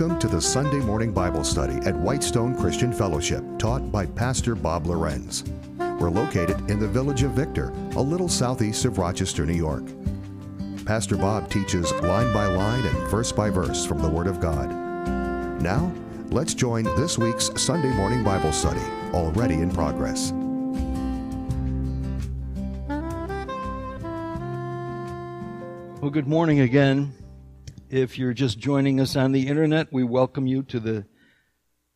Welcome to the Sunday morning Bible study at Whitestone Christian Fellowship, taught by Pastor Bob Lorenz. We're located in the village of Victor, a little southeast of Rochester, New York. Pastor Bob teaches line by line and verse by verse from the Word of God. Now, let's join this week's Sunday morning Bible study, already in progress. Well, good morning again. If you're just joining us on the internet, we welcome you to the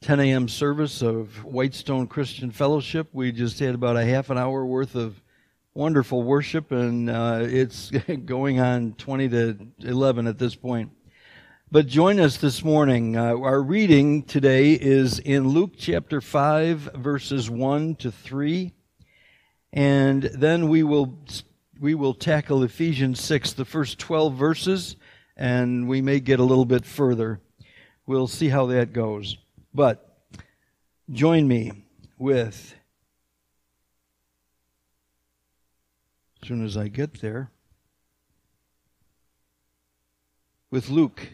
10 a.m. service of Whitestone Christian Fellowship. We just had about a half an hour worth of wonderful worship, and uh, it's going on 20 to 11 at this point. But join us this morning. Uh, our reading today is in Luke chapter 5, verses 1 to 3. And then we will we will tackle Ephesians 6, the first 12 verses, and we may get a little bit further. We'll see how that goes. But join me with, as soon as I get there, with Luke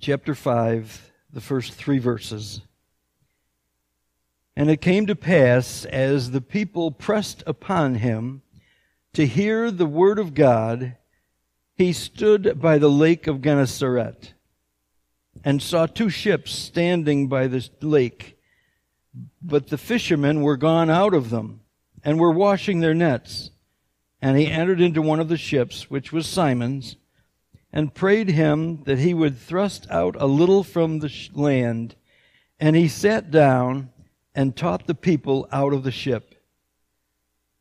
chapter 5, the first three verses. And it came to pass, as the people pressed upon him, to hear the word of God, he stood by the lake of Gennesaret and saw two ships standing by the lake. But the fishermen were gone out of them and were washing their nets. And he entered into one of the ships, which was Simon's, and prayed him that he would thrust out a little from the land. And he sat down and taught the people out of the ship.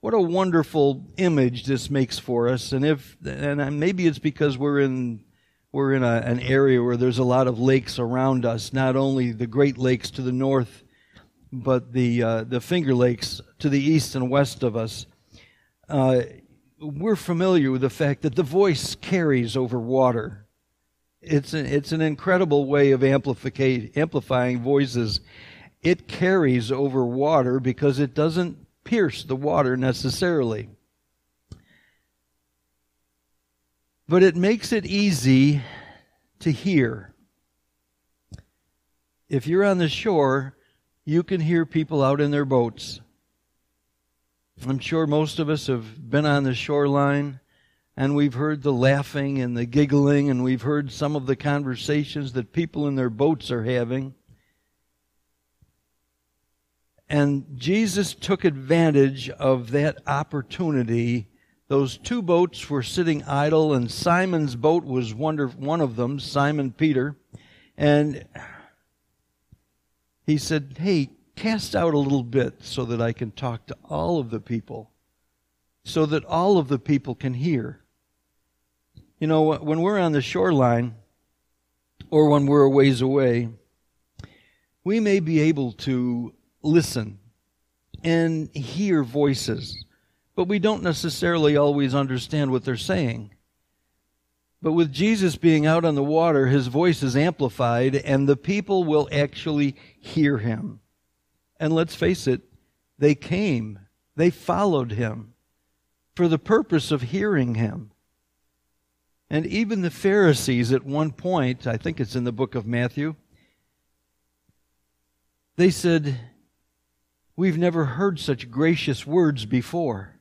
What a wonderful image this makes for us. And if, and maybe it's because we're in, we're in a, an area where there's a lot of lakes around us, not only the Great Lakes to the north, but the, uh, the Finger Lakes to the east and west of us. Uh, we're familiar with the fact that the voice carries over water. It's, it's an incredible way of amplifying voices. It carries over water because it doesn't pierce the water necessarily. But it makes it easy to hear. If you're on the shore, you can hear people out in their boats. I'm sure most of us have been on the shoreline and we've heard the laughing and the giggling and we've heard some of the conversations that people in their boats are having. And Jesus took advantage of that opportunity. Those two boats were sitting idle, and Simon's boat was one of them, Simon Peter. And he said, Hey, cast out a little bit so that I can talk to all of the people, so that all of the people can hear. You know, when we're on the shoreline, or when we're a ways away, we may be able to listen and hear voices, but we don't necessarily always understand what they're saying. But with Jesus being out on the water, his voice is amplified, and the people will actually hear him. And let's face it, they came, they followed him for the purpose of hearing him. And even the Pharisees at one point, I think it's in the book of Matthew, they said, We've never heard such gracious words before.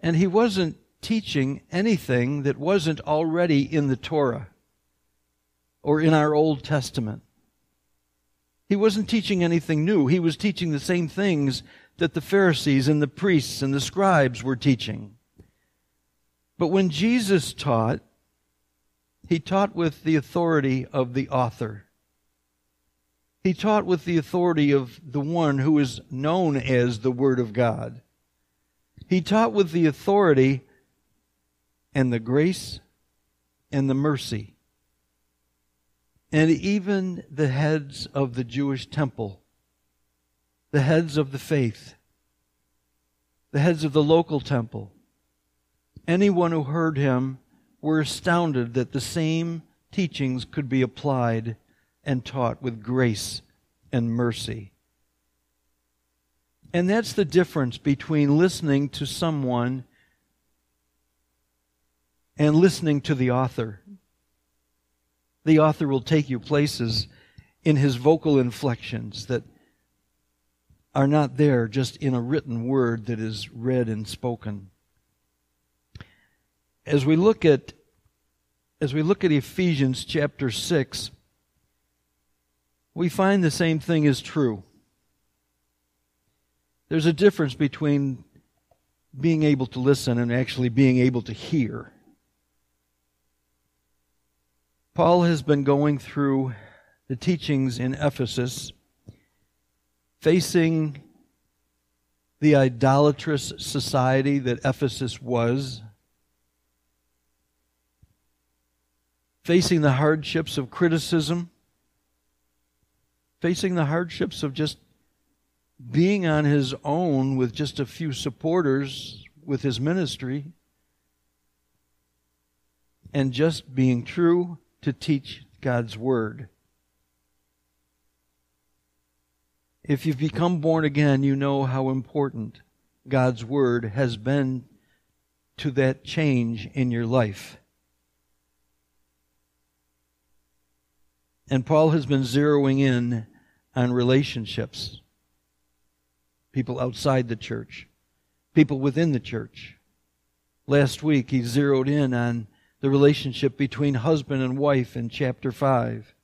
And he wasn't teaching anything that wasn't already in the Torah or in our Old Testament. He wasn't teaching anything new. He was teaching the same things that the Pharisees and the priests and the scribes were teaching. But when Jesus taught, he taught with the authority of the author. He taught with the authority of the one who is known as the Word of God. He taught with the authority and the grace and the mercy. And even the heads of the Jewish temple, the heads of the faith, the heads of the local temple, anyone who heard him were astounded that the same teachings could be applied and taught with grace and mercy. And that's the difference between listening to someone and listening to the author. The author will take you places in his vocal inflections that are not there just in a written word that is read and spoken. As we look at as we look at Ephesians chapter 6, we find the same thing is true. There's a difference between being able to listen and actually being able to hear. Paul has been going through the teachings in Ephesus, facing the idolatrous society that Ephesus was, facing the hardships of criticism, facing the hardships of just being on his own with just a few supporters with his ministry, and just being true to teach God's Word. If you've become born again, you know how important God's Word has been to that change in your life. And Paul has been zeroing in on relationships people outside the church, people within the church. Last week, he zeroed in on the relationship between husband and wife in chapter 5.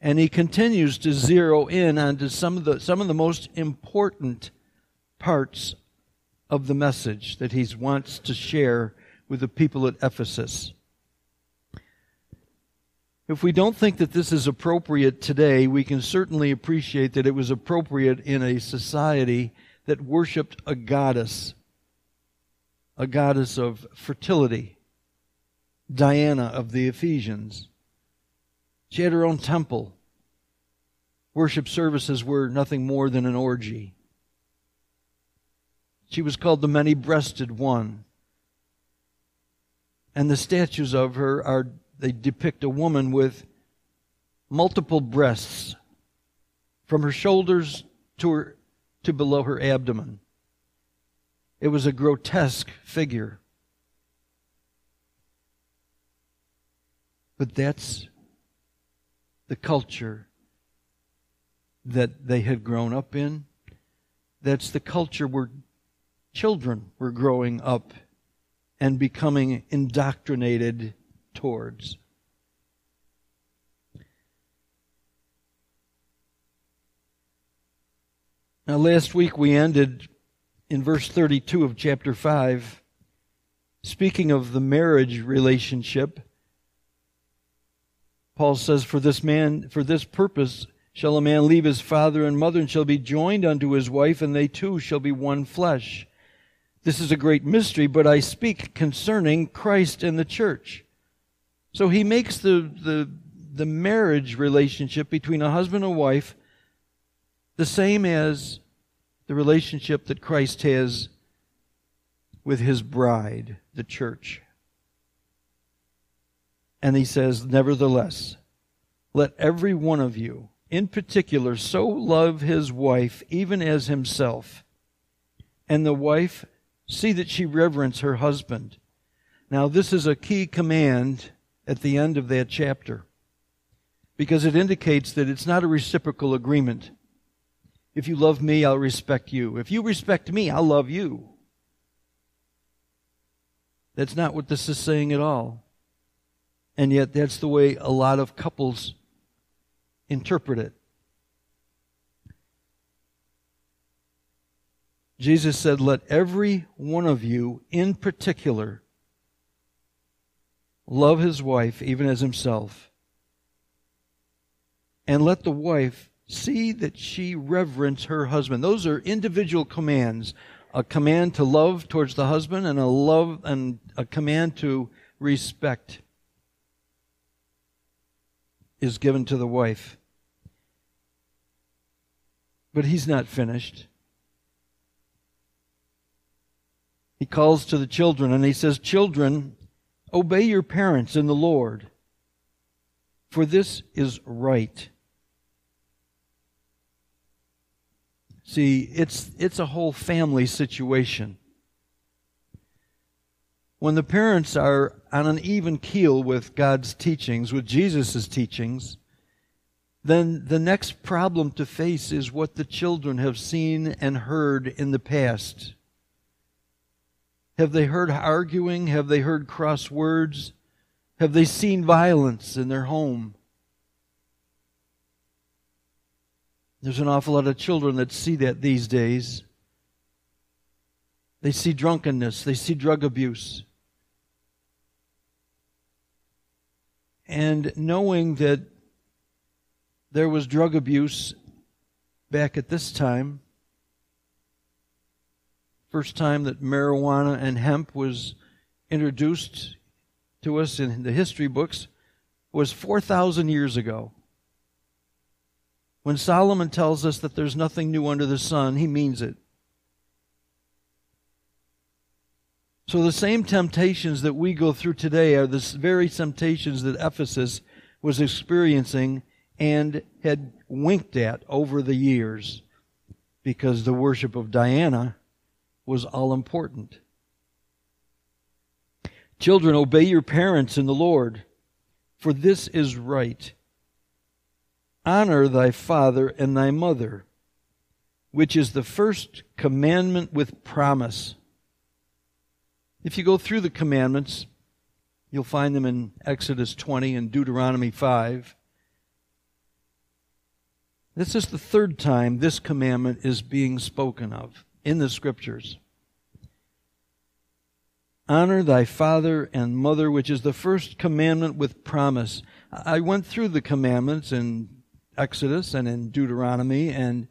And he continues to zero in onto some of the, some of the most important parts of the message that he wants to share with the people at Ephesus. If we don't think that this is appropriate today, we can certainly appreciate that it was appropriate in a society that worshiped a goddess, a goddess of fertility Diana of the Ephesians. She had her own temple. Worship services were nothing more than an orgy. She was called the many breasted one. And the statues of her are, they depict a woman with multiple breasts from her shoulders to, her, to below her abdomen. It was a grotesque figure. But that's the culture that they had grown up in. That's the culture where children were growing up and becoming indoctrinated towards. Now, last week we ended in verse 32 of chapter 5, speaking of the marriage relationship Paul says, For this man, for this purpose shall a man leave his father and mother and shall be joined unto his wife, and they two shall be one flesh. This is a great mystery, but I speak concerning Christ and the church. So he makes the, the, the marriage relationship between a husband and wife the same as the relationship that Christ has with his bride, the church. And he says, Nevertheless, let every one of you, in particular, so love his wife even as himself, and the wife see that she reverence her husband. Now, this is a key command at the end of that chapter because it indicates that it's not a reciprocal agreement. If you love me, I'll respect you. If you respect me, I'll love you. That's not what this is saying at all. And yet, that's the way a lot of couples interpret it. Jesus said, Let every one of you in particular love his wife even as himself. And let the wife see that she reverence her husband. Those are individual commands. A command to love towards the husband and a love and a command to respect is given to the wife. But he's not finished. He calls to the children and he says, Children, obey your parents in the Lord, for this is right. See, it's, it's a whole family situation. when the parents are on an even keel with God's teachings, with Jesus' teachings, then the next problem to face is what the children have seen and heard in the past. Have they heard arguing? Have they heard cross words? Have they seen violence in their home? There's an awful lot of children that see that these days. They see drunkenness, they see drug abuse. And knowing that there was drug abuse back at this time, first time that marijuana and hemp was introduced to us in the history books was 4,000 years ago. When Solomon tells us that there's nothing new under the sun, he means it. So the same temptations that we go through today are the very temptations that Ephesus was experiencing and had winked at over the years because the worship of Diana was all important. Children, obey your parents in the Lord, for this is right. Honor thy father and thy mother, which is the first commandment with promise if you go through the commandments, you'll find them in Exodus 20 and Deuteronomy 5. This is the third time this commandment is being spoken of in the scriptures. Honor thy father and mother, which is the first commandment with promise. I went through the commandments in Exodus and in Deuteronomy, and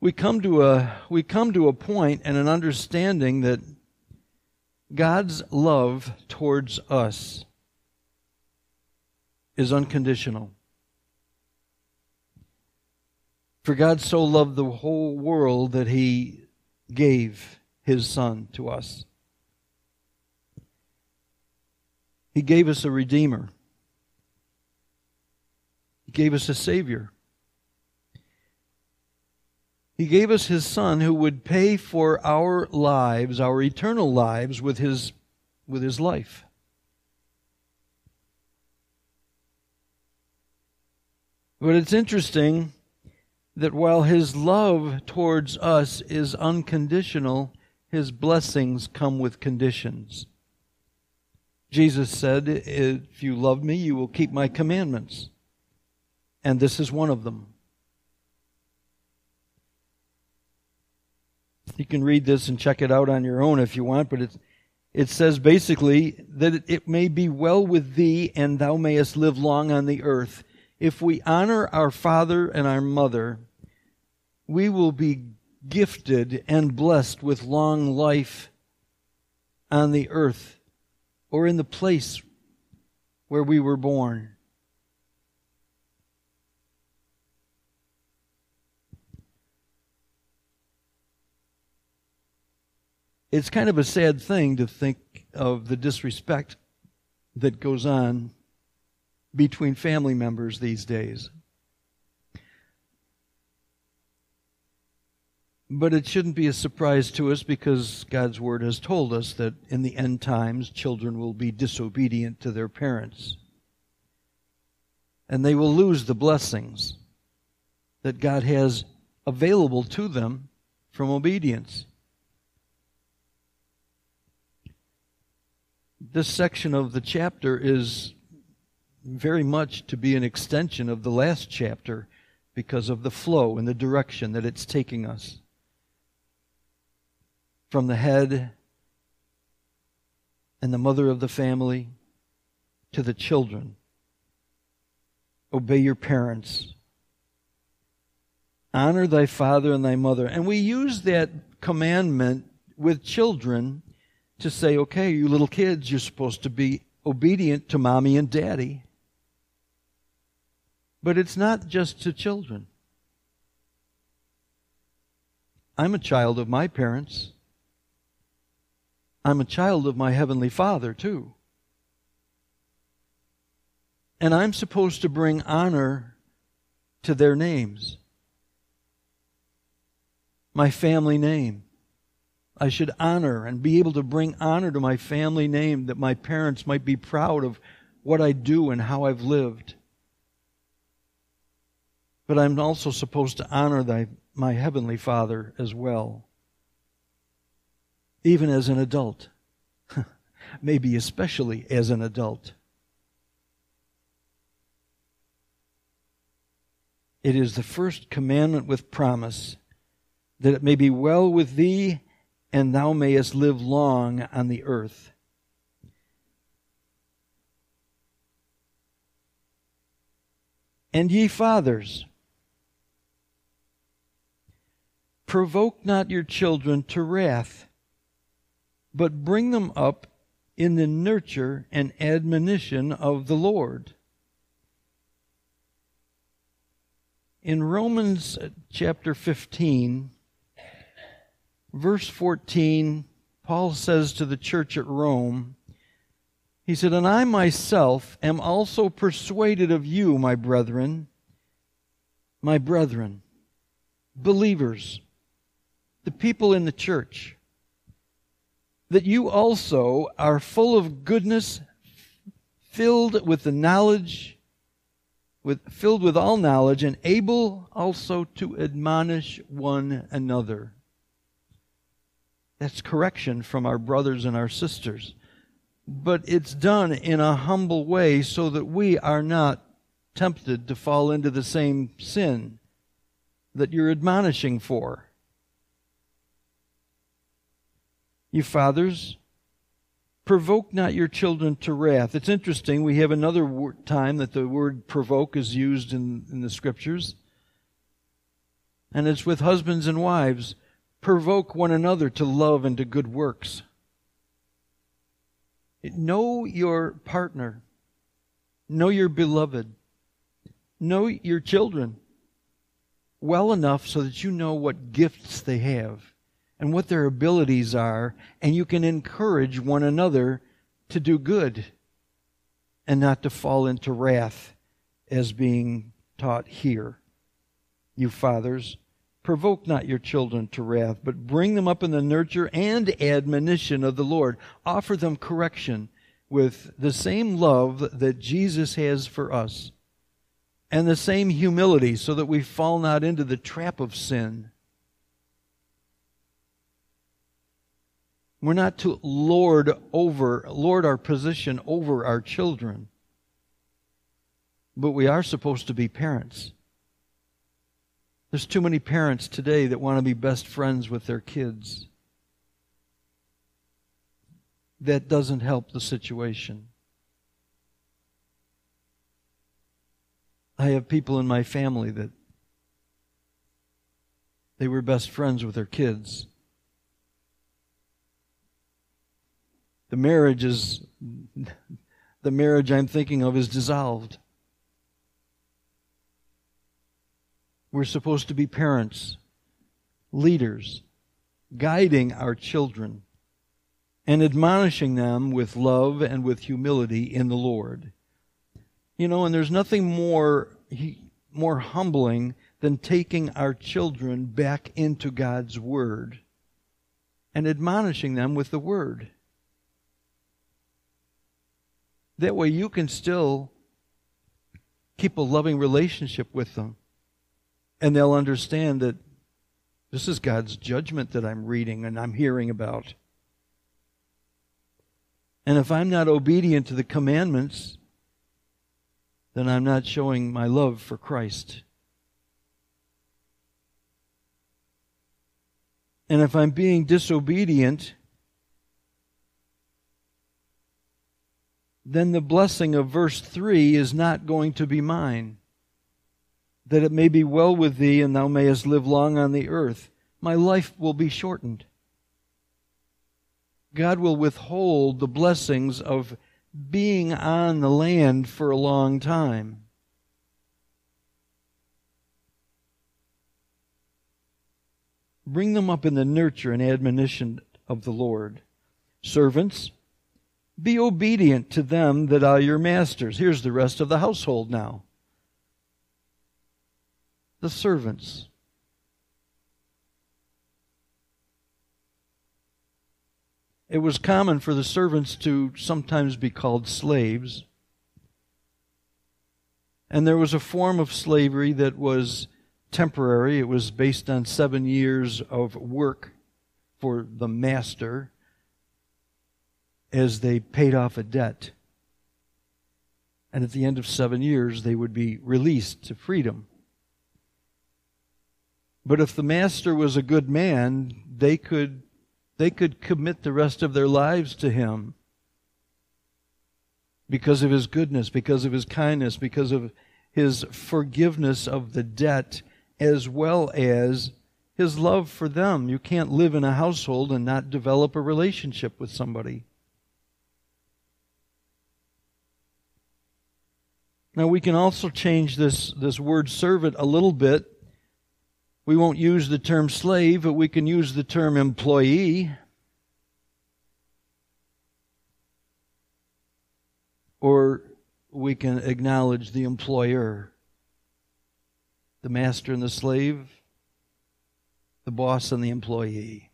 we come to a we come to a point and an understanding that God's love towards us is unconditional. For God so loved the whole world that he gave his son to us. He gave us a redeemer. He gave us a savior. He gave us His Son who would pay for our lives, our eternal lives, with His, with his life. But it's interesting that while His love towards us is unconditional, His blessings come with conditions. Jesus said, If you love me, you will keep my commandments. And this is one of them. You can read this and check it out on your own if you want, but it's, it says basically that it may be well with thee and thou mayest live long on the earth. If we honor our father and our mother, we will be gifted and blessed with long life on the earth or in the place where we were born. it's kind of a sad thing to think of the disrespect that goes on between family members these days. But it shouldn't be a surprise to us because God's Word has told us that in the end times, children will be disobedient to their parents. And they will lose the blessings that God has available to them from obedience. this section of the chapter is very much to be an extension of the last chapter because of the flow and the direction that it's taking us. From the head and the mother of the family to the children. Obey your parents. Honor thy father and thy mother. And we use that commandment with children to say, okay, you little kids, you're supposed to be obedient to mommy and daddy. But it's not just to children. I'm a child of my parents. I'm a child of my Heavenly Father, too. And I'm supposed to bring honor to their names, my family name. I should honor and be able to bring honor to my family name, that my parents might be proud of what I do and how I've lived. But I'm also supposed to honor thy, my Heavenly Father as well, even as an adult, maybe especially as an adult. It is the first commandment with promise that it may be well with thee and thou mayest live long on the earth. And ye fathers, provoke not your children to wrath, but bring them up in the nurture and admonition of the Lord. In Romans uh, chapter 15, verse 14, Paul says to the church at Rome, he said, And I myself am also persuaded of you, my brethren, my brethren, believers, the people in the church, that you also are full of goodness, filled with the knowledge with, filled with all knowledge and able also to admonish one another. That's correction from our brothers and our sisters. But it's done in a humble way so that we are not tempted to fall into the same sin that you're admonishing for. You fathers, Provoke not your children to wrath. It's interesting. We have another time that the word provoke is used in, in the scriptures. And it's with husbands and wives. Provoke one another to love and to good works. Know your partner. Know your beloved. Know your children well enough so that you know what gifts they have and what their abilities are, and you can encourage one another to do good and not to fall into wrath as being taught here. You fathers, provoke not your children to wrath, but bring them up in the nurture and admonition of the Lord. Offer them correction with the same love that Jesus has for us and the same humility so that we fall not into the trap of sin We're not to lord over, lord our position over our children. But we are supposed to be parents. There's too many parents today that want to be best friends with their kids. That doesn't help the situation. I have people in my family that they were best friends with their kids. The marriage is the marriage I'm thinking of is dissolved. We're supposed to be parents, leaders, guiding our children and admonishing them with love and with humility in the Lord. You know, and there's nothing more more humbling than taking our children back into God's word and admonishing them with the word. That way you can still keep a loving relationship with them. And they'll understand that this is God's judgment that I'm reading and I'm hearing about. And if I'm not obedient to the commandments, then I'm not showing my love for Christ. And if I'm being disobedient, then the blessing of verse 3 is not going to be mine. That it may be well with thee, and thou mayest live long on the earth. My life will be shortened. God will withhold the blessings of being on the land for a long time. Bring them up in the nurture and admonition of the Lord. Servants, be obedient to them that are your masters. Here's the rest of the household now. The servants. it was common for the servants to sometimes be called slaves. And there was a form of slavery that was temporary. It was based on seven years of work for the master as they paid off a debt. And at the end of seven years, they would be released to freedom. But if the master was a good man, they could, they could commit the rest of their lives to him because of his goodness, because of his kindness, because of his forgiveness of the debt, as well as his love for them. You can't live in a household and not develop a relationship with somebody. Now we can also change this, this word servant a little bit. We won't use the term slave, but we can use the term employee. Or we can acknowledge the employer, the master and the slave, the boss and the employee.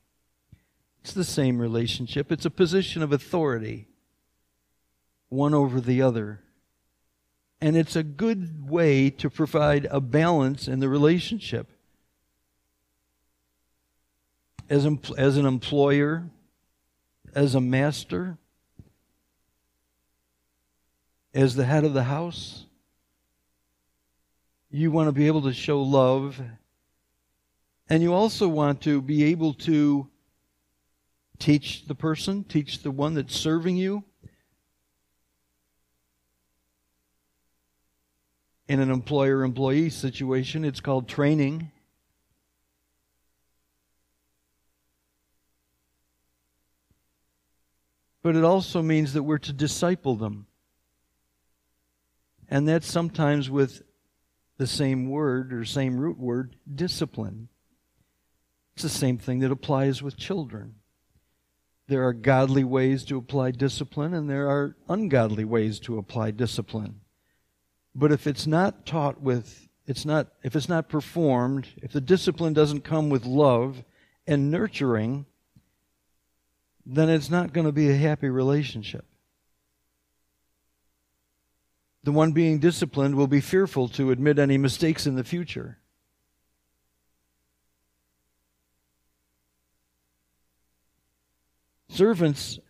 It's the same relationship. It's a position of authority, one over the other. And it's a good way to provide a balance in the relationship. As, as an employer, as a master, as the head of the house, you want to be able to show love. And you also want to be able to teach the person, teach the one that's serving you in an employer employee situation, it's called training. But it also means that we're to disciple them. And that's sometimes with the same word or same root word, discipline. It's the same thing that applies with children. There are godly ways to apply discipline, and there are ungodly ways to apply discipline. But if it's not taught with, it's not, if it's not performed, if the discipline doesn't come with love and nurturing, then it's not going to be a happy relationship. The one being disciplined will be fearful to admit any mistakes in the future. Servants,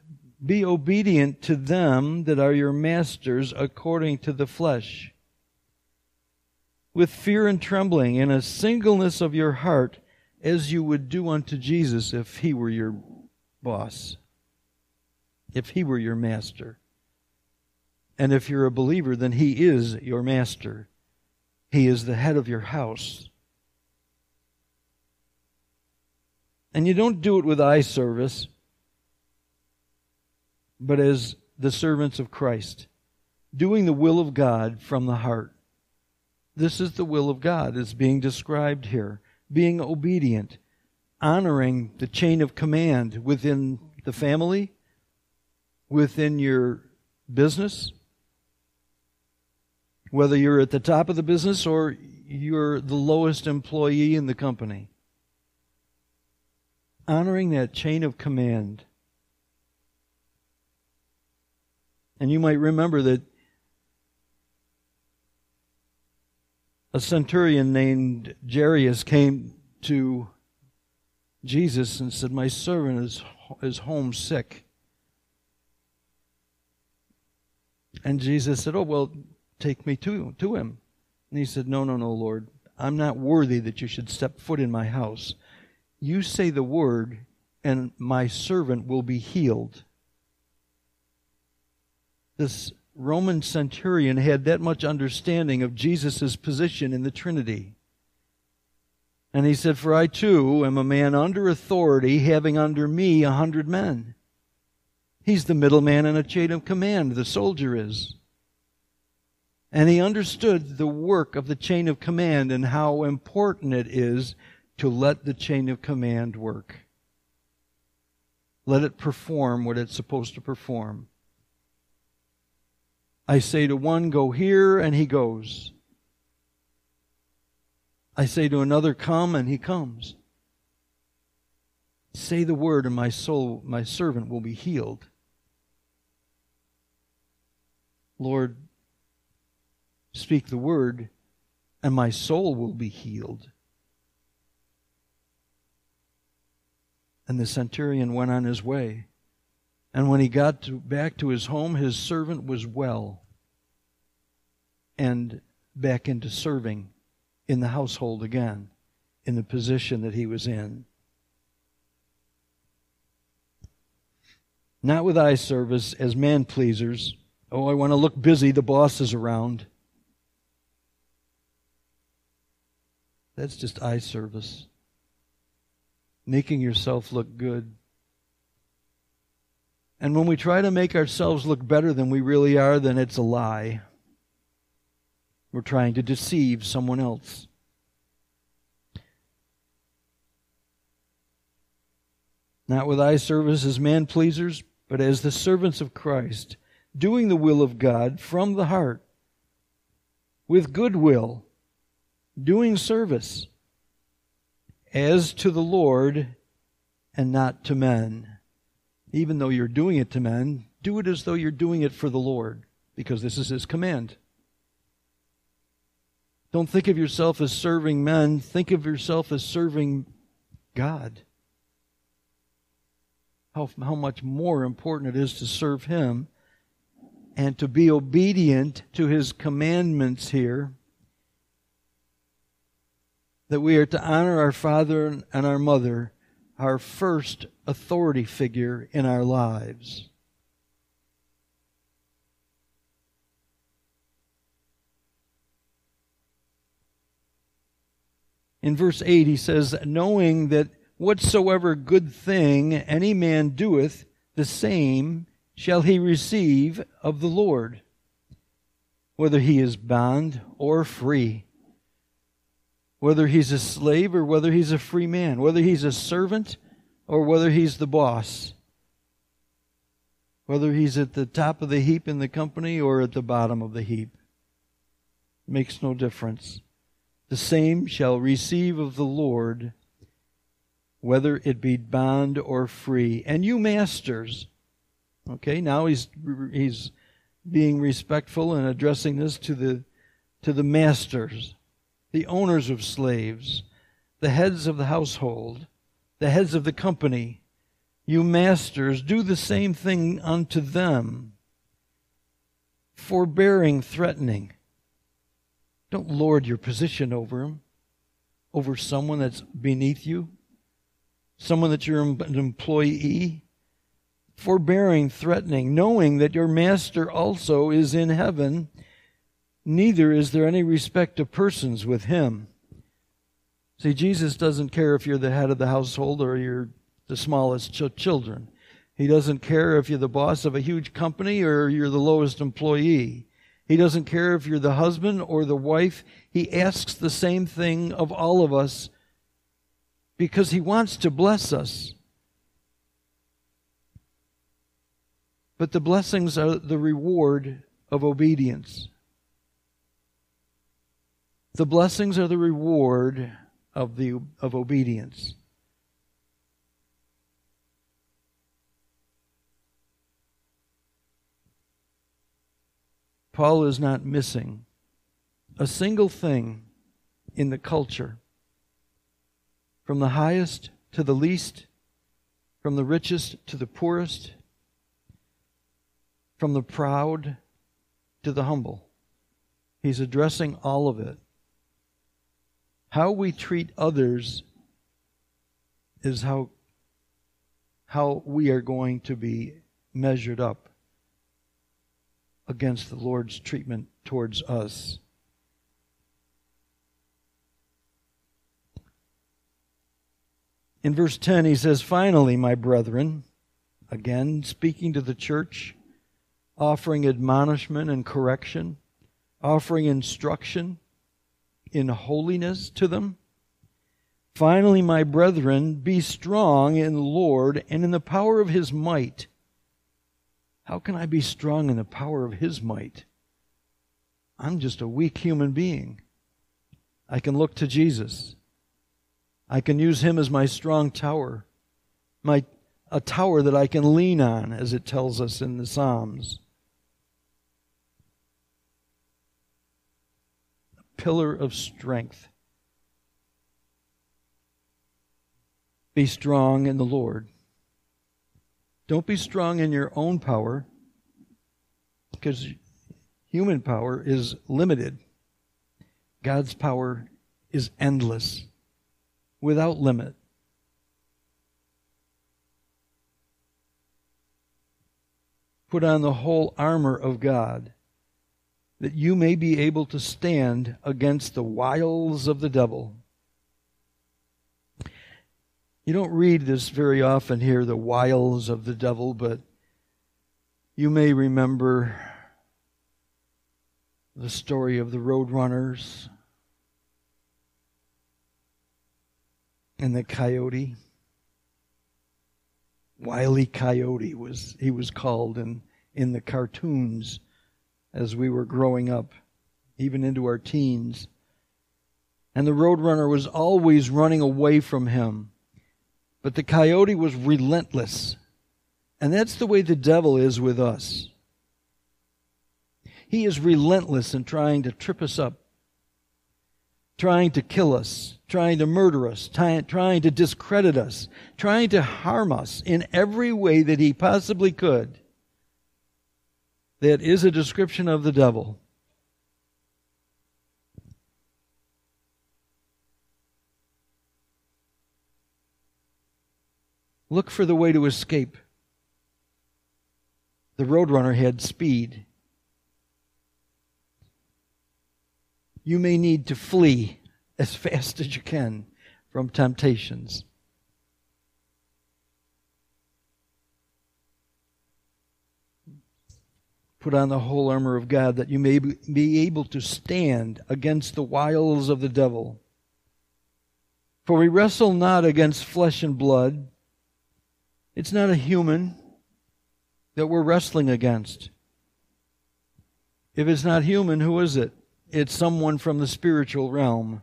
be obedient to them that are your masters according to the flesh with fear and trembling in a singleness of your heart as you would do unto Jesus if he were your boss, if he were your master. And if you're a believer, then he is your master. He is the head of your house. And you don't do it with eye service, but as the servants of Christ, doing the will of God from the heart. This is the will of God, is being described here. Being obedient, honoring the chain of command within the family, within your business, whether you're at the top of the business or you're the lowest employee in the company. Honoring that chain of command. And you might remember that a centurion named Jairus came to Jesus and said, My servant is, is home sick. And Jesus said, Oh, well, take me to, to him. And he said, No, no, no, Lord. I'm not worthy that you should step foot in my house. You say the word, and my servant will be healed. This Roman centurion had that much understanding of Jesus' position in the Trinity. And he said, For I too am a man under authority, having under me a hundred men. He's the middleman in a chain of command, the soldier is. And he understood the work of the chain of command and how important it is to let the chain of command work. Let it perform what it's supposed to perform. I say to one, Go here, and he goes. I say to another, Come, and he comes. Say the word, and my soul, my servant, will be healed. Lord, speak the word, and my soul will be healed. And the centurion went on his way. And when he got to, back to his home, his servant was well and back into serving in the household again, in the position that he was in. Not with eye service as man pleasers. Oh, I want to look busy, the boss is around. That's just eye service. Making yourself look good. And when we try to make ourselves look better than we really are, then it's a lie. We're trying to deceive someone else. Not with eye service as man pleasers, but as the servants of Christ, doing the will of God from the heart, with good will, doing service, as to the Lord and not to men. Even though you're doing it to men, do it as though you're doing it for the Lord, because this is His command. Don't think of yourself as serving men. Think of yourself as serving God. How, how much more important it is to serve Him and to be obedient to His commandments here. That we are to honor our father and our mother, our first authority figure in our lives. In verse 8, he says, Knowing that whatsoever good thing any man doeth, the same shall he receive of the Lord, whether he is bond or free, whether he's a slave or whether he's a free man, whether he's a servant or whether he's the boss, whether he's at the top of the heap in the company or at the bottom of the heap. Makes no difference the same shall receive of the Lord, whether it be bond or free. And you masters, okay, now he's he's being respectful and addressing this to the to the masters, the owners of slaves, the heads of the household, the heads of the company. You masters, do the same thing unto them, forbearing threatening don't lord your position over him, over someone that's beneath you, someone that you're an employee. Forbearing, threatening, knowing that your master also is in heaven, neither is there any respect of persons with him. See, Jesus doesn't care if you're the head of the household or you're the smallest ch- children. He doesn't care if you're the boss of a huge company or you're the lowest employee. He doesn't care if you're the husband or the wife. He asks the same thing of all of us because he wants to bless us. But the blessings are the reward of obedience. The blessings are the reward of, the, of obedience. Paul is not missing a single thing in the culture, from the highest to the least, from the richest to the poorest, from the proud to the humble. He's addressing all of it. How we treat others is how, how we are going to be measured up against the Lord's treatment towards us. In verse 10, he says, Finally, my brethren, again speaking to the church, offering admonishment and correction, offering instruction in holiness to them. Finally, my brethren, be strong in the Lord and in the power of his might. How can I be strong in the power of His might? I'm just a weak human being. I can look to Jesus. I can use Him as my strong tower. my a tower that I can lean on, as it tells us in the Psalms. Pillar of strength. Be strong in the Lord. Don't be strong in your own power, because human power is limited. God's power is endless, without limit. Put on the whole armor of God, that you may be able to stand against the wiles of the devil. You don't read this very often here, the wiles of the devil, but you may remember the story of the roadrunners and the coyote. Wily Coyote was he was called in, in the cartoons as we were growing up, even into our teens. And the roadrunner was always running away from him. But the coyote was relentless. And that's the way the devil is with us. He is relentless in trying to trip us up, trying to kill us, trying to murder us, trying to discredit us, trying to harm us in every way that he possibly could. That is a description of the devil. Look for the way to escape. The roadrunner had speed. You may need to flee as fast as you can from temptations. Put on the whole armor of God that you may be able to stand against the wiles of the devil. For we wrestle not against flesh and blood. It's not a human that we're wrestling against. If it's not human, who is it? It's someone from the spiritual realm.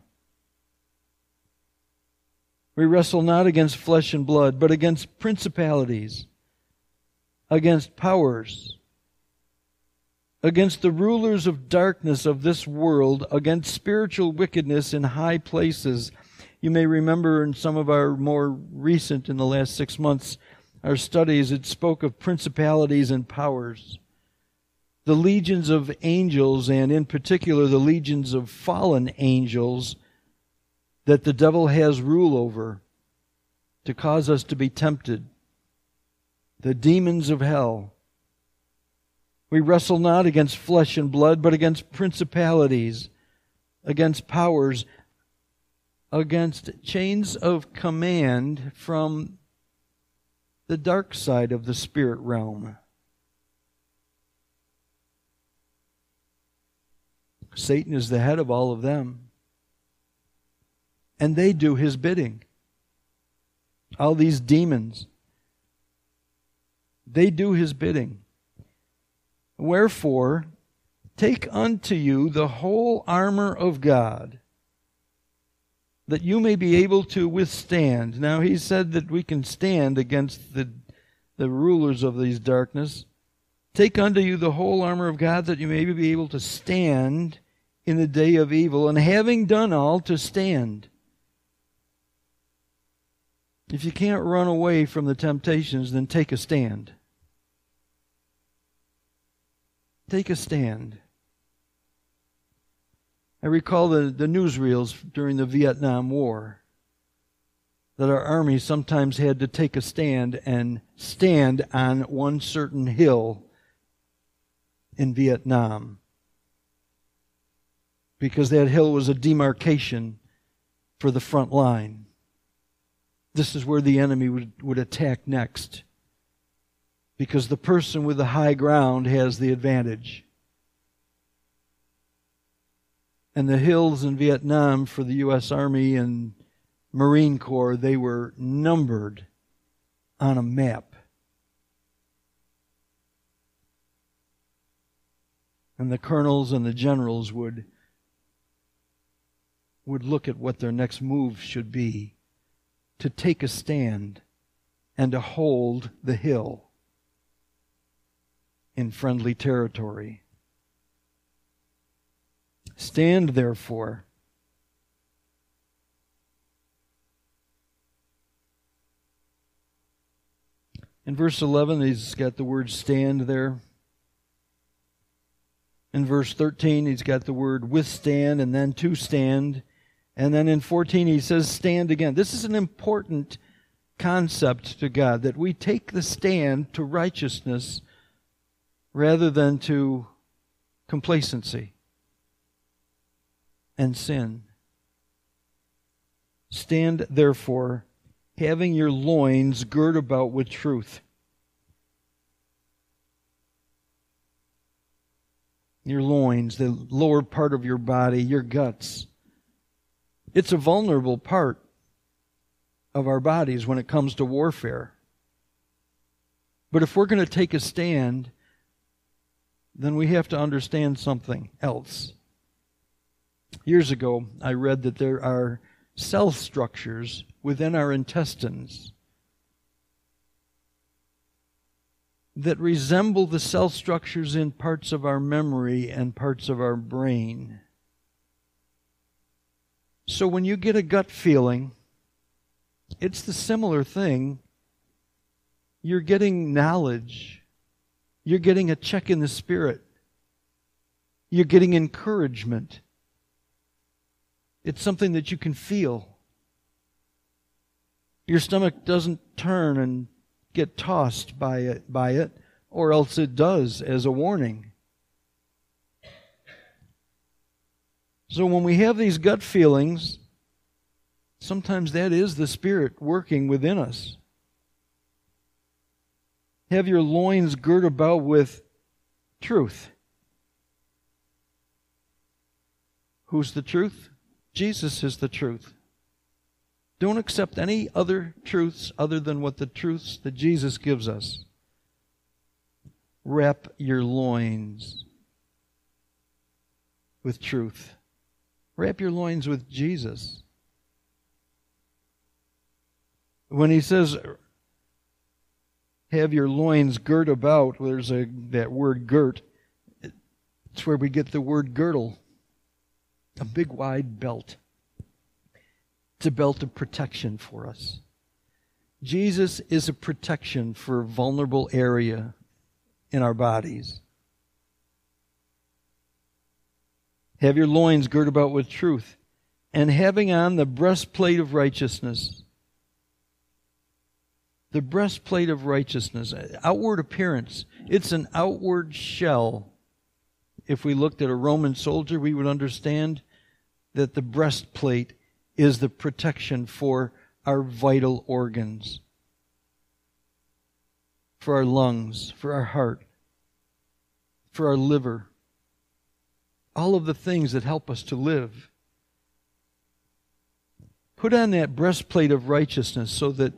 We wrestle not against flesh and blood, but against principalities, against powers, against the rulers of darkness of this world, against spiritual wickedness in high places. You may remember in some of our more recent, in the last six months, our studies, it spoke of principalities and powers. The legions of angels, and in particular the legions of fallen angels, that the devil has rule over to cause us to be tempted. The demons of hell. We wrestle not against flesh and blood, but against principalities, against powers, against chains of command from the dark side of the spirit realm. Satan is the head of all of them and they do his bidding. All these demons, they do his bidding. Wherefore, take unto you the whole armor of God, that you may be able to withstand. Now, he said that we can stand against the, the rulers of these darkness. Take unto you the whole armor of God, that you may be able to stand in the day of evil, and having done all, to stand. If you can't run away from the temptations, then take a stand. Take a stand. I recall the, the newsreels during the Vietnam War that our army sometimes had to take a stand and stand on one certain hill in Vietnam because that hill was a demarcation for the front line this is where the enemy would, would attack next. Because the person with the high ground has the advantage. And the hills in Vietnam for the U.S. Army and Marine Corps, they were numbered on a map. And the colonels and the generals would, would look at what their next move should be to take a stand and to hold the hill in friendly territory. Stand therefore. In verse 11, he's got the word stand there. In verse 13, he's got the word withstand and then to stand. And then in 14, he says stand again. This is an important concept to God that we take the stand to righteousness rather than to complacency and sin. Stand therefore, having your loins girt about with truth. Your loins, the lower part of your body, your guts. It's a vulnerable part of our bodies when it comes to warfare. But if we're going to take a stand, then we have to understand something else. Years ago, I read that there are cell structures within our intestines that resemble the cell structures in parts of our memory and parts of our brain. So when you get a gut feeling, it's the similar thing. You're getting knowledge. You're getting a check in the spirit. You're getting encouragement. It's something that you can feel. Your stomach doesn't turn and get tossed by it, by it, or else it does as a warning. So when we have these gut feelings, Sometimes that is the Spirit working within us. Have your loins girt about with truth. Who's the truth? Jesus is the truth. Don't accept any other truths other than what the truths that Jesus gives us. Wrap your loins with truth. Wrap your loins with Jesus when he says have your loins girt about. There's a that word girt. It's where we get the word girdle. A big wide belt. It's a belt of protection for us. Jesus is a protection for a vulnerable area in our bodies. Have your loins girt about with truth. And having on the breastplate of righteousness the breastplate of righteousness, outward appearance, it's an outward shell. If we looked at a Roman soldier, we would understand that the breastplate is the protection for our vital organs, for our lungs, for our heart, for our liver, all of the things that help us to live. Put on that breastplate of righteousness so that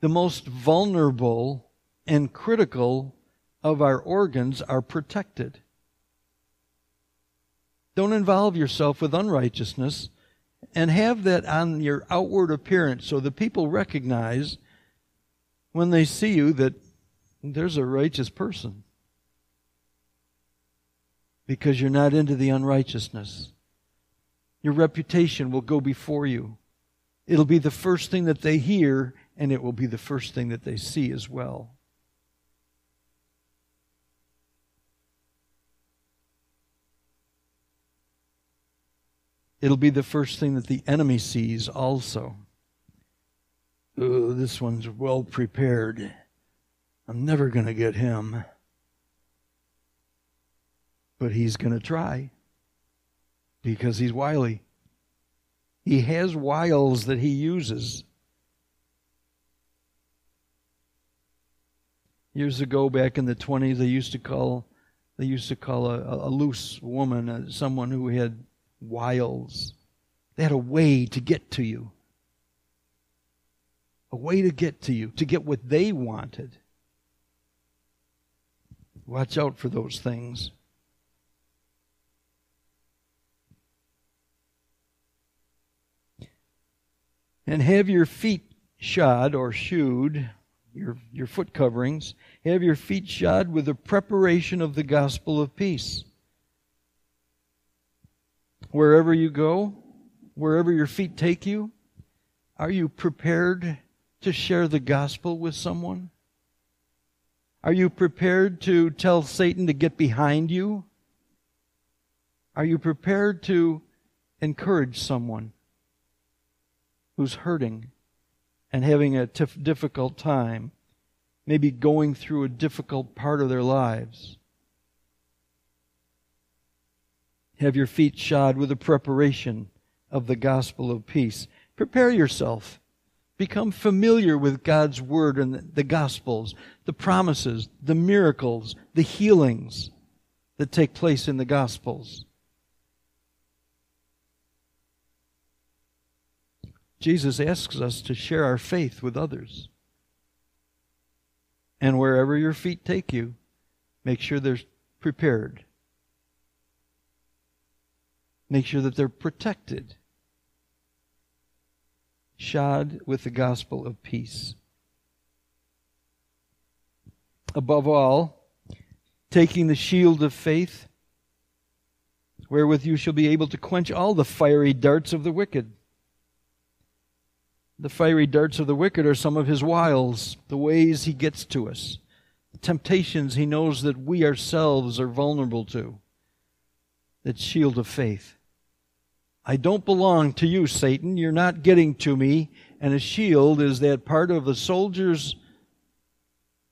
the most vulnerable and critical of our organs are protected. Don't involve yourself with unrighteousness and have that on your outward appearance so the people recognize when they see you that there's a righteous person. Because you're not into the unrighteousness. Your reputation will go before you. It'll be the first thing that they hear and it will be the first thing that they see as well. It'll be the first thing that the enemy sees also. Oh, this one's well prepared. I'm never going to get him. But he's going to try because he's wily. He has wiles that he uses. Years ago, back in the 20s, they used to call they used to call a, a loose woman uh, someone who had wiles. They had a way to get to you. A way to get to you, to get what they wanted. Watch out for those things. And have your feet shod or shoed your, your foot coverings. Have your feet shod with the preparation of the gospel of peace. Wherever you go, wherever your feet take you, are you prepared to share the gospel with someone? Are you prepared to tell Satan to get behind you? Are you prepared to encourage someone who's hurting and having a difficult time, maybe going through a difficult part of their lives? Have your feet shod with the preparation of the gospel of peace. Prepare yourself. Become familiar with God's Word and the Gospels, the promises, the miracles, the healings that take place in the Gospels. Jesus asks us to share our faith with others. And wherever your feet take you, make sure they're prepared. Make sure that they're protected shod with the gospel of peace. Above all, taking the shield of faith, wherewith you shall be able to quench all the fiery darts of the wicked. The fiery darts of the wicked are some of his wiles, the ways he gets to us, the temptations he knows that we ourselves are vulnerable to. That shield of faith. I don't belong to you, Satan. You're not getting to me. And a shield is that part of a soldier's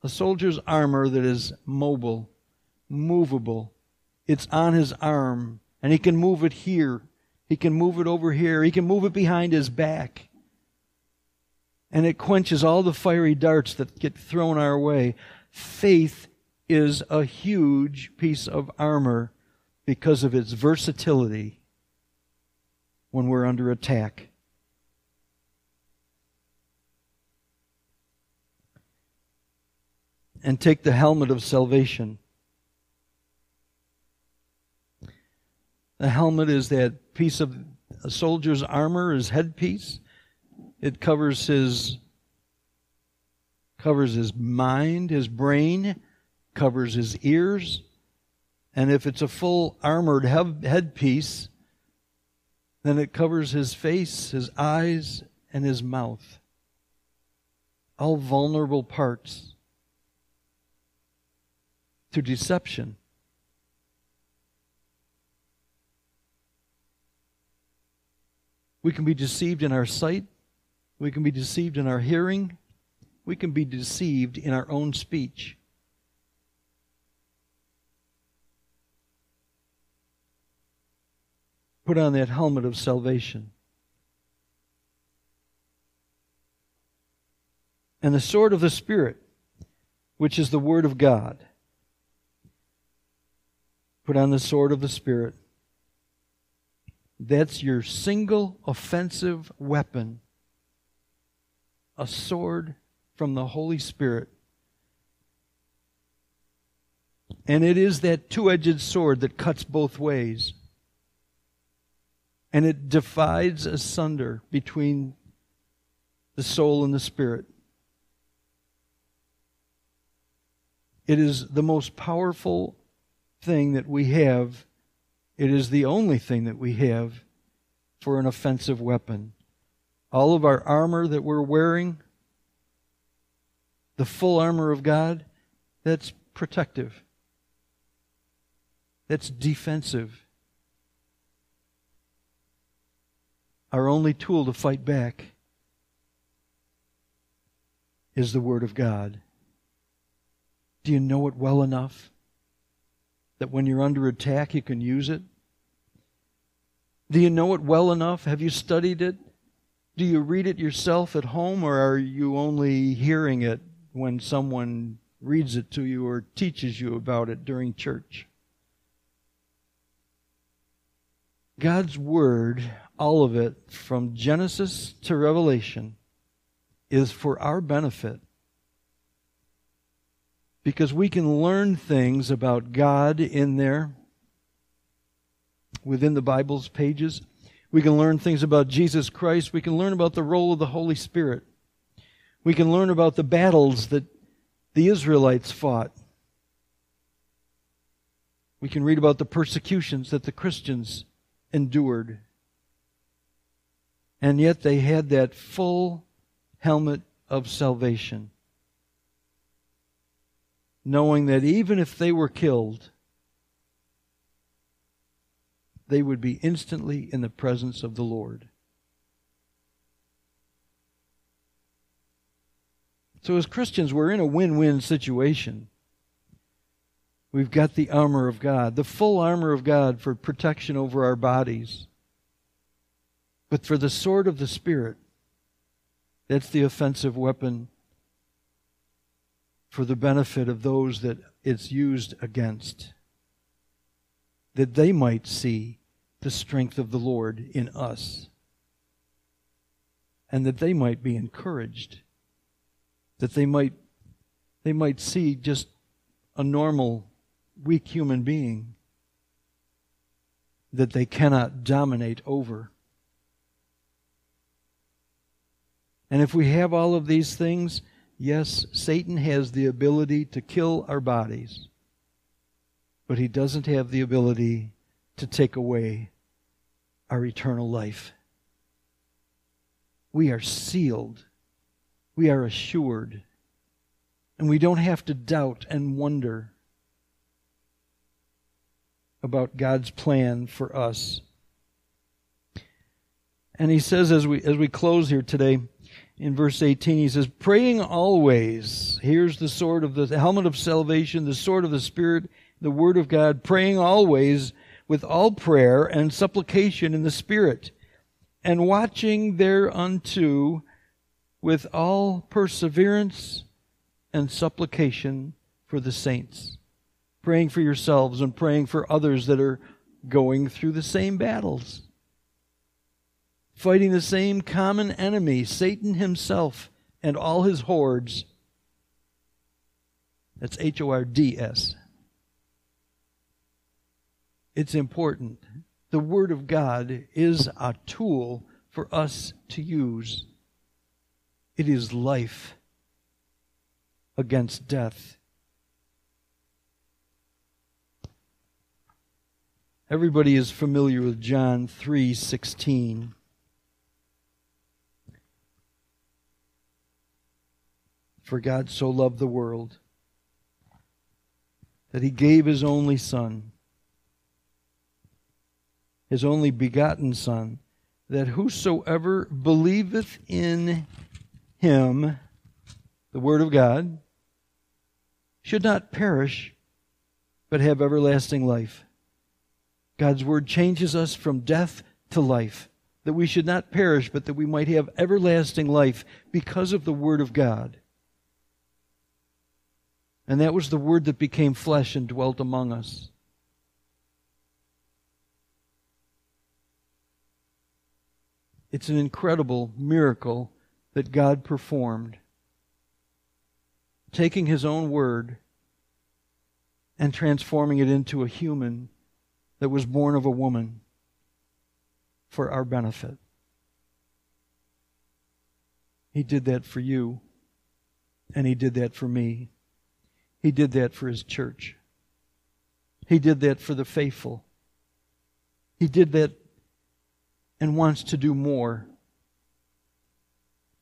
a soldier's armor that is mobile, movable. It's on his arm, and he can move it here. He can move it over here. He can move it behind his back. And it quenches all the fiery darts that get thrown our way. Faith is a huge piece of armor because of its versatility when we're under attack. And take the helmet of salvation. The helmet is that piece of a soldier's armor, his headpiece. It covers his covers his mind, his brain, covers his ears. And if it's a full armored headpiece, then it covers his face, his eyes, and his mouth. All vulnerable parts to deception. We can be deceived in our sight. We can be deceived in our hearing. We can be deceived in our own speech. Put on that helmet of salvation. And the sword of the Spirit, which is the Word of God. Put on the sword of the Spirit. That's your single offensive weapon. A sword from the Holy Spirit. And it is that two edged sword that cuts both ways and it divides asunder between the soul and the spirit. It is the most powerful thing that we have. It is the only thing that we have for an offensive weapon. All of our armor that we're wearing, the full armor of God, that's protective. That's defensive. Our only tool to fight back is the Word of God. Do you know it well enough that when you're under attack, you can use it? Do you know it well enough? Have you studied it? Do you read it yourself at home, or are you only hearing it when someone reads it to you or teaches you about it during church? God's Word all of it from Genesis to Revelation is for our benefit. Because we can learn things about God in there, within the Bible's pages. We can learn things about Jesus Christ. We can learn about the role of the Holy Spirit. We can learn about the battles that the Israelites fought. We can read about the persecutions that the Christians endured. And yet they had that full helmet of salvation, knowing that even if they were killed, they would be instantly in the presence of the Lord. So, as Christians, we're in a win win situation. We've got the armor of God, the full armor of God for protection over our bodies. But for the sword of the Spirit, that's the offensive weapon for the benefit of those that it's used against, that they might see the strength of the Lord in us, and that they might be encouraged, that they might they might see just a normal weak human being that they cannot dominate over. And if we have all of these things, yes, Satan has the ability to kill our bodies, but he doesn't have the ability to take away our eternal life. We are sealed, we are assured, and we don't have to doubt and wonder about God's plan for us. And he says as we as we close here today, in verse 18 he says praying always here's the sword of the, the helmet of salvation the sword of the spirit the word of god praying always with all prayer and supplication in the spirit and watching thereunto with all perseverance and supplication for the saints praying for yourselves and praying for others that are going through the same battles fighting the same common enemy, Satan himself and all his hordes. That's H O R D S. It's important. The Word of God is a tool for us to use. It is life against death. Everybody is familiar with John 3:16. For God so loved the world that he gave his only Son, his only begotten Son, that whosoever believeth in him, the Word of God, should not perish, but have everlasting life. God's Word changes us from death to life, that we should not perish, but that we might have everlasting life because of the Word of God. And that was the Word that became flesh and dwelt among us. It's an incredible miracle that God performed, taking His own Word and transforming it into a human that was born of a woman for our benefit. He did that for you, and He did that for me. He did that for his church. He did that for the faithful. He did that and wants to do more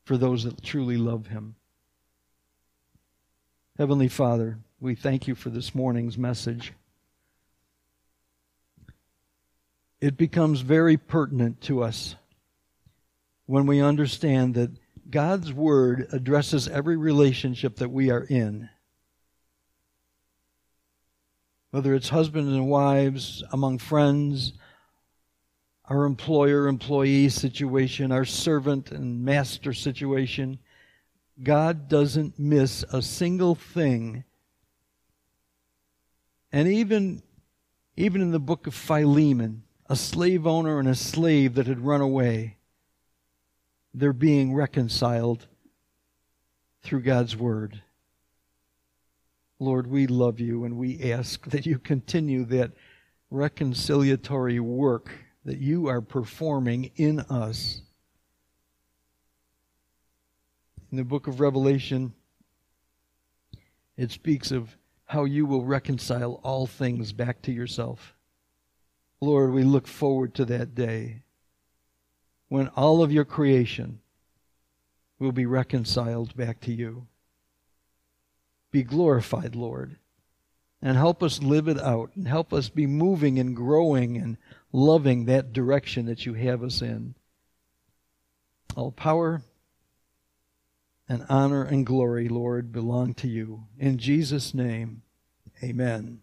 for those that truly love him. Heavenly Father, we thank you for this morning's message. It becomes very pertinent to us when we understand that God's Word addresses every relationship that we are in whether it's husbands and wives, among friends, our employer employee situation, our servant and master situation. God doesn't miss a single thing. And even, even in the book of Philemon, a slave owner and a slave that had run away, they're being reconciled through God's word. Lord, we love you and we ask that you continue that reconciliatory work that you are performing in us. In the book of Revelation, it speaks of how you will reconcile all things back to yourself. Lord, we look forward to that day when all of your creation will be reconciled back to you. Be glorified, Lord, and help us live it out and help us be moving and growing and loving that direction that you have us in. All power and honor and glory, Lord, belong to you. In Jesus' name, amen.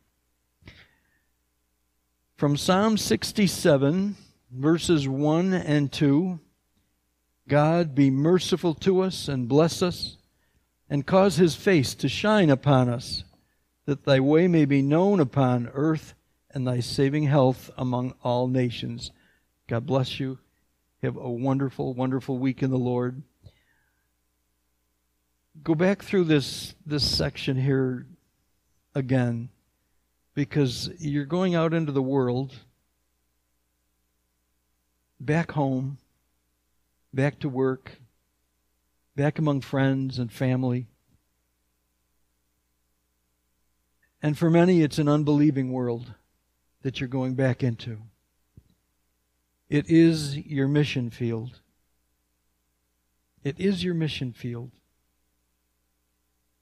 From Psalm 67, verses 1 and 2 God be merciful to us and bless us, and cause his face to shine upon us, that thy way may be known upon earth, and thy saving health among all nations. God bless you. Have a wonderful, wonderful week in the Lord. Go back through this this section here again because you're going out into the world, back home, back to work, back among friends and family. And for many, it's an unbelieving world that you're going back into. It is your mission field. It is your mission field.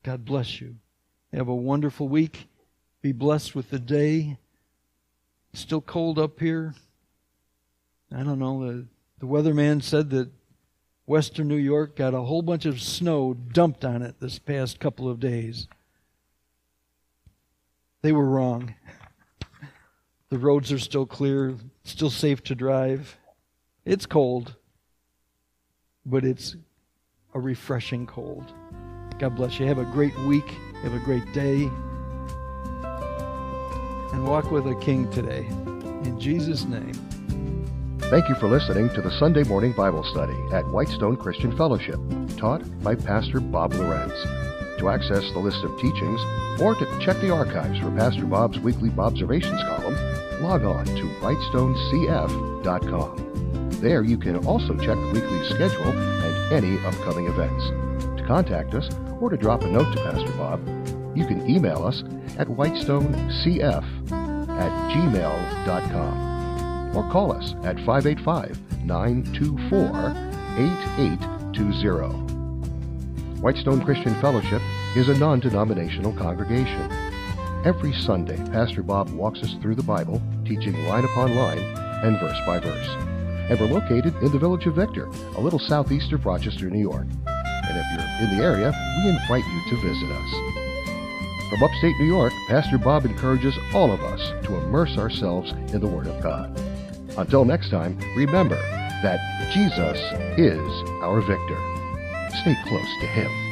God bless you. Have a wonderful week. Be blessed with the day. Still cold up here. I don't know. The, the weatherman said that Western New York got a whole bunch of snow dumped on it this past couple of days. They were wrong. The roads are still clear, still safe to drive. It's cold, but it's a refreshing cold. God bless you. Have a great week. Have a great day and walk with a king today. In Jesus' name. Thank you for listening to the Sunday morning Bible study at Whitestone Christian Fellowship, taught by Pastor Bob Lorenz. To access the list of teachings or to check the archives for Pastor Bob's weekly Bobservations column, log on to whitestonecf.com. There you can also check the weekly schedule and any upcoming events. To contact us or to drop a note to Pastor Bob, you can email us at whitestonecf at gmail.com or call us at 585 924 8820. Whitestone Christian Fellowship is a non denominational congregation. Every Sunday, Pastor Bob walks us through the Bible, teaching line upon line and verse by verse. And we're located in the village of Victor, a little southeast of Rochester, New York. And if you're in the area, we invite you to visit us. From upstate New York, Pastor Bob encourages all of us to immerse ourselves in the Word of God. Until next time, remember that Jesus is our victor. Stay close to Him.